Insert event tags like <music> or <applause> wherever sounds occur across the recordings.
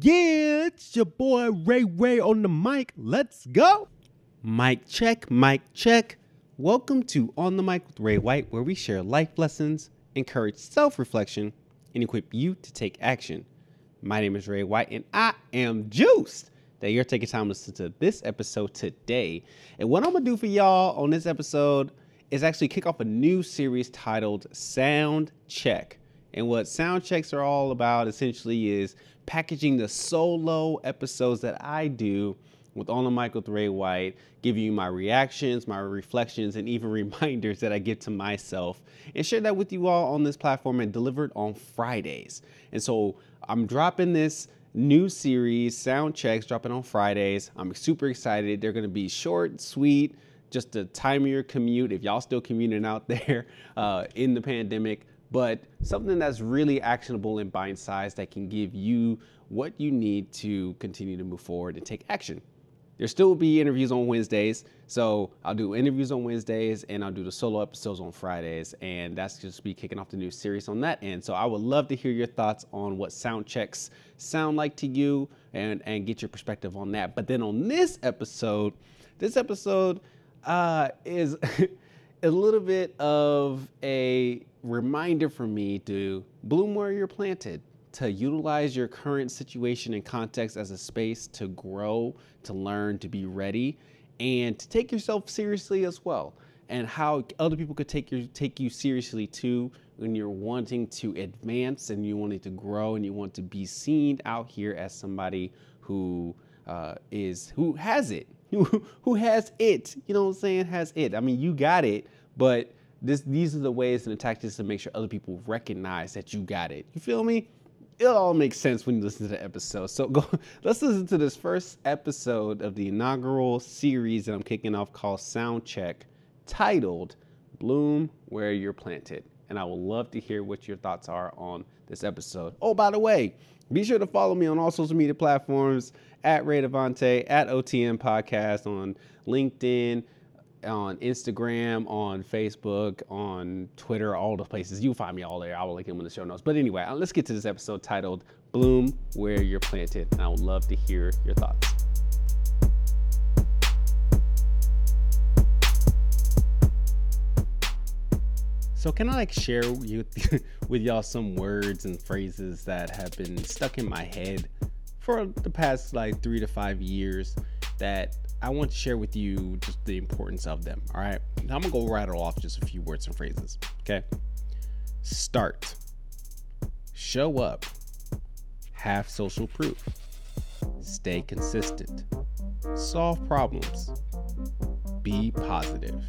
Yeah, it's your boy Ray Ray on the mic. Let's go. Mic check, mic check. Welcome to On the Mic with Ray White, where we share life lessons, encourage self reflection, and equip you to take action. My name is Ray White, and I am juiced that you're taking time to listen to this episode today. And what I'm gonna do for y'all on this episode is actually kick off a new series titled Sound Check. And what sound checks are all about essentially is packaging the solo episodes that I do with On the Mic with Ray White, giving you my reactions, my reflections, and even <laughs> reminders that I give to myself, and share that with you all on this platform and deliver it on Fridays. And so I'm dropping this new series, Sound Checks, dropping on Fridays. I'm super excited. They're gonna be short, sweet, just the time of your commute, if y'all still commuting out <laughs> there uh, in the pandemic but something that's really actionable and bite sized that can give you what you need to continue to move forward and take action. There still will be interviews on Wednesdays. So I'll do interviews on Wednesdays and I'll do the solo episodes on Fridays. And that's just be kicking off the new series on that end. So I would love to hear your thoughts on what sound checks sound like to you and, and get your perspective on that. But then on this episode, this episode uh, is <laughs> a little bit of a reminder for me to bloom where you're planted, to utilize your current situation and context as a space to grow, to learn, to be ready, and to take yourself seriously as well. And how other people could take you take you seriously too when you're wanting to advance and you wanting to grow and you want to be seen out here as somebody who uh, is who has it, who has it. You know what I'm saying? Has it. I mean, you got it, but this, these are the ways and the tactics to make sure other people recognize that you got it. You feel me? It all makes sense when you listen to the episode. So go, <laughs> let's listen to this first episode of the inaugural series that I'm kicking off called Sound Check, titled "Bloom Where You're Planted." And I would love to hear what your thoughts are on this episode. Oh, by the way, be sure to follow me on all social media platforms at Ray Devante, at OTM Podcast on LinkedIn, on Instagram, on Facebook, on Twitter, all the places. You'll find me all there. I will link them in the show notes. But anyway, uh, let's get to this episode titled Bloom Where You're Planted. And I would love to hear your thoughts. So can I like share you <laughs> with y'all some words and phrases that have been stuck in my head for the past like three to five years that I want to share with you just the importance of them. All right. Now I'm going to go rattle off just a few words and phrases. Okay. Start. Show up. Have social proof. Stay consistent. Solve problems. Be positive.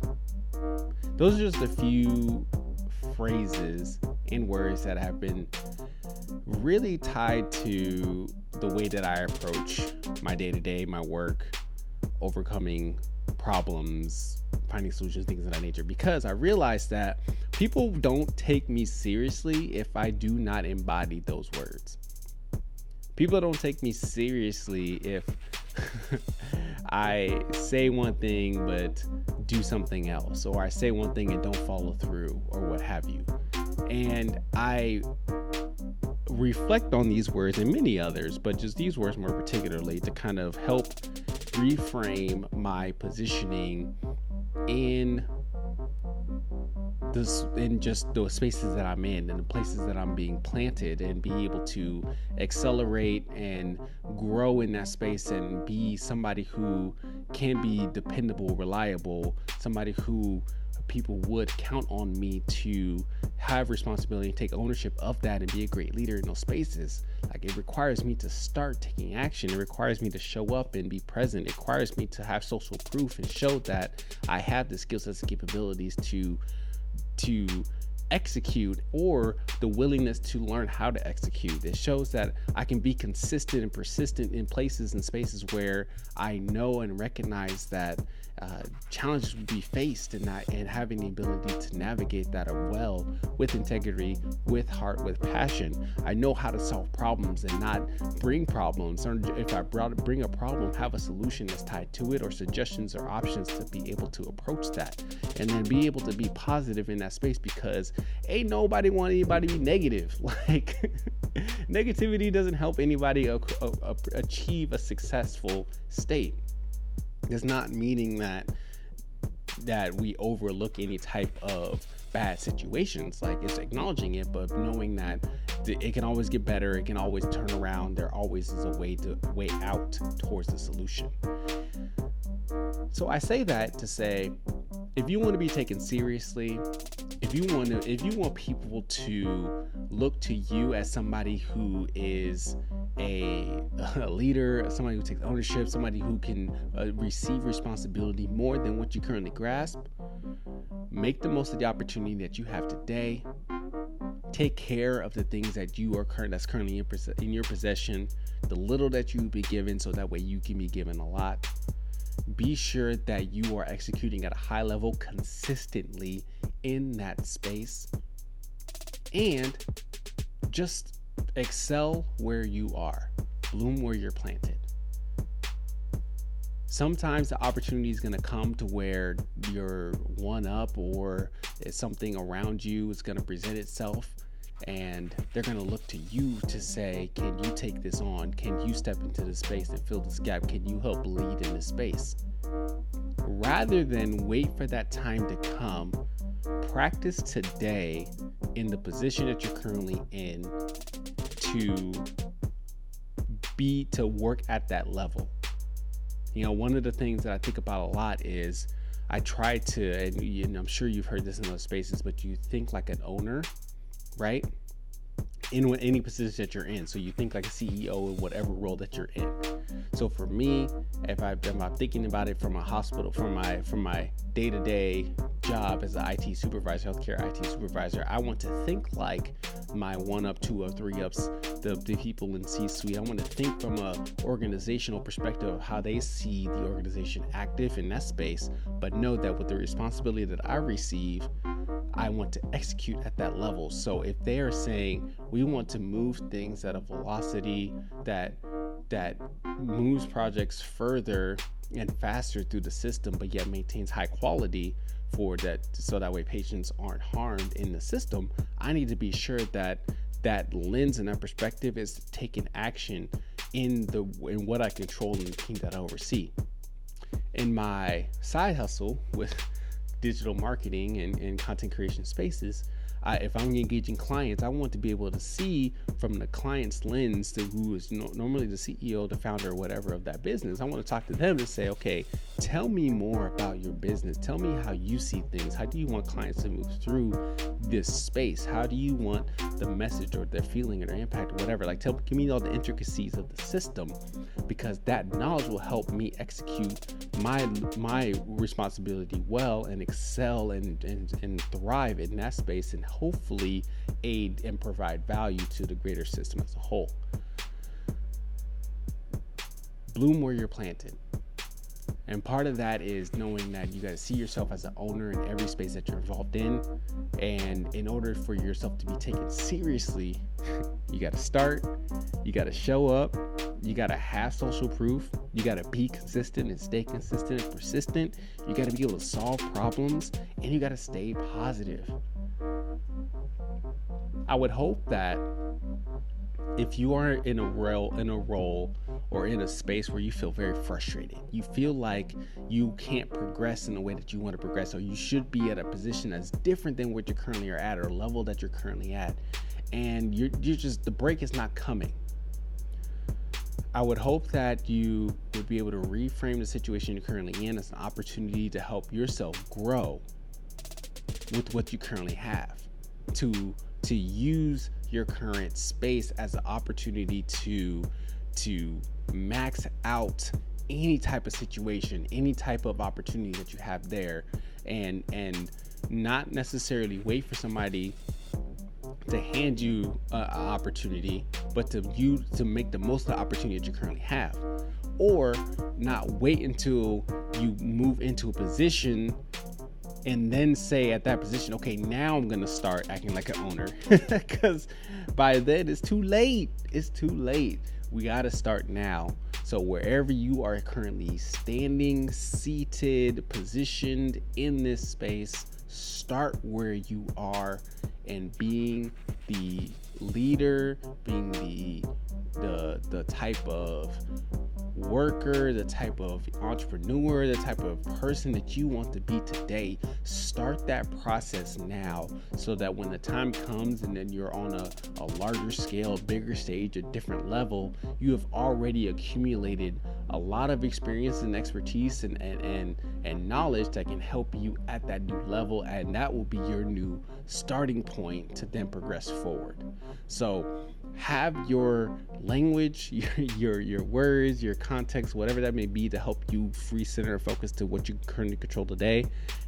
Those are just a few phrases and words that have been really tied to the way that I approach my day to day, my work, overcoming problems, finding solutions, things of that nature. Because I realized that people don't take me seriously if I do not embody those words. People don't take me seriously if <laughs> I say one thing but do something else, or I say one thing and don't follow through, or what have you. And I reflect on these words and many others, but just these words more particularly to kind of help reframe my positioning in this in just the spaces that I'm in and the places that I'm being planted and be able to accelerate and grow in that space and be somebody who can be dependable, reliable, somebody who people would count on me to have responsibility and take ownership of that and be a great leader in those spaces. Like it requires me to start taking action. It requires me to show up and be present. It requires me to have social proof and show that I have the skill sets and capabilities to to execute or the willingness to learn how to execute. It shows that I can be consistent and persistent in places and spaces where I know and recognize that uh, challenges will be faced and not and having the ability to navigate that well with integrity, with heart, with passion. I know how to solve problems and not bring problems. Or if I brought bring a problem, have a solution that's tied to it or suggestions or options to be able to approach that, and then be able to be positive in that space because ain't nobody want anybody to be negative. <laughs> Like negativity doesn't help anybody a- a- achieve a successful state. It's not meaning that that we overlook any type of bad situations. Like it's acknowledging it, but knowing that it can always get better. It can always turn around. There always is a way to way out towards the solution. So I say that to say, if you want to be taken seriously, if you want to, if you want people to look to you as somebody who is a, <laughs> a leader, somebody who takes ownership, somebody who can uh, receive responsibility more than what you currently grasp, make the most of the opportunity that you have today. Take care of the things that you are current that's currently in, in your possession, the little that you be given, so that way you can be given a lot be sure that you are executing at a high level consistently in that space and just excel where you are, bloom where you're planted. Sometimes the opportunity is going to come to where you're one up or something around you is going to present itself and they're going to look to you to say, Can you take this on? Can you step into this space and fill this gap? Can you help lead in this space? Rather than wait for that time to come, practice today in the position that you're currently in to be to work at that level. You know, one of the things that I think about a lot is I try to, and, and I'm sure you've heard this in those spaces, but you think like an owner right? In any position that you're in. So you think like a CEO in whatever role that you're in. So for me, if I I'm thinking about it from a hospital, from my from my day-to-day job as an IT supervisor, healthcare IT supervisor, I want to think like my one up, two up, three ups, the, the people in C-suite. I want to think from a organizational perspective of how they see the organization active in that space, but know that with the responsibility that I receive, I want to execute at that level. So if they are saying we want to move things at a velocity that that moves projects further and faster through the system, but yet maintains high quality for that, so that way patients aren't harmed in the system. I need to be sure that that lens and that perspective is taking action in the in what I control and the team that I oversee. In my side hustle with digital marketing and, and content creation spaces, I, if I'm engaging clients, I want to be able to see from the client's lens to who is no, normally the CEO, the founder, or whatever of that business. I want to talk to them and say, okay, tell me more about your business. Tell me how you see things. How do you want clients to move through this space? How do you want the message or their feeling or their impact or whatever? Like, tell, give me all the intricacies of the system because that knowledge will help me execute my my responsibility well and excel and, and, and thrive in that space and hopefully aid and provide value to the greater system as a whole. Bloom where you're planted. And part of that is knowing that you got to see yourself as an owner in every space that you're involved in. And in order for yourself to be taken seriously, <laughs> you got to start, you got to show up, you got to have social proof, you got to be consistent and stay consistent and persistent. You got to be able to solve problems, and you got to stay positive. I would hope that if you are in a role in a role or in a space where you feel very frustrated you feel like you can't progress in the way that you want to progress or you should be at a position that's different than what you currently are at or level that you're currently at and you're, you're just the break is not coming i would hope that you would be able to reframe the situation you're currently in as an opportunity to help yourself grow with what you currently have to to use your current space as an opportunity to to max out any type of situation any type of opportunity that you have there. And and not necessarily wait for somebody to hand you an opportunity but to you to make the most of the opportunity that you currently have or not wait until you move into a position and then say at that position, okay, now I'm gonna start acting like an owner. <laughs> Because by then it's too late. It's too late. We gotta start now. So wherever you are currently standing, seated, positioned in this space, start where you are and being the leader, being the the the type of worker, the type of entrepreneur, the type of person that you want to be today, start that process now so that when the time comes and then you're on a, a larger scale, bigger stage, a different level, you have already accumulated a lot of experience and expertise and, and, and, and knowledge that can help you at that new level. And that will be your new starting point to then progress forward. So have your language, <laughs> your, your, your words, your context, whatever that may be to help you free center focus to what you currently control today.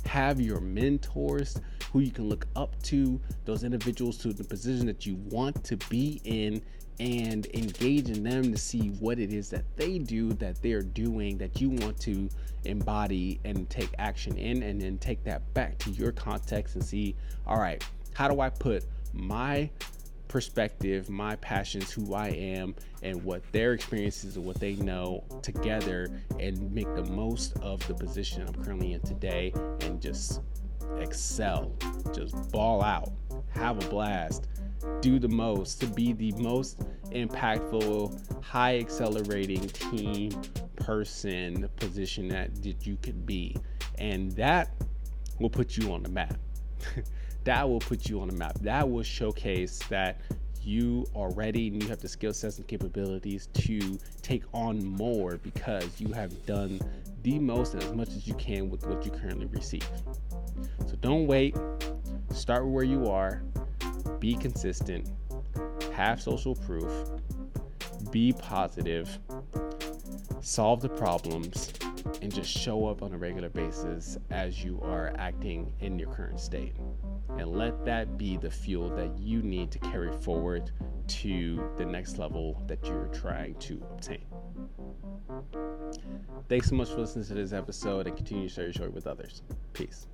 Have your mentors who you can look up to, those individuals to the position that you want to be in and engage in them to see what it is that they do that they're doing that you want to embody and take action in and then take that back to your context and see all right how do i put my perspective my passions who i am and what their experiences and what they know together and make the most of the position i'm currently in today and just excel just ball out have a blast do the most to be the most impactful, high accelerating team person position that, that you could be. And that will put you on the map. <laughs> that will put you on the map. That will showcase that you are ready and you have the skill sets and capabilities to take on more because you have done the most as much as you can with what you currently receive. So don't wait. Start where you are be consistent, have social proof, be positive, solve the problems, and just show up on a regular basis as you are acting in your current state. And let that be the fuel that you need to carry forward to the next level that you're trying to obtain. Thanks so much for listening to this episode and continue to share your story with others. Peace.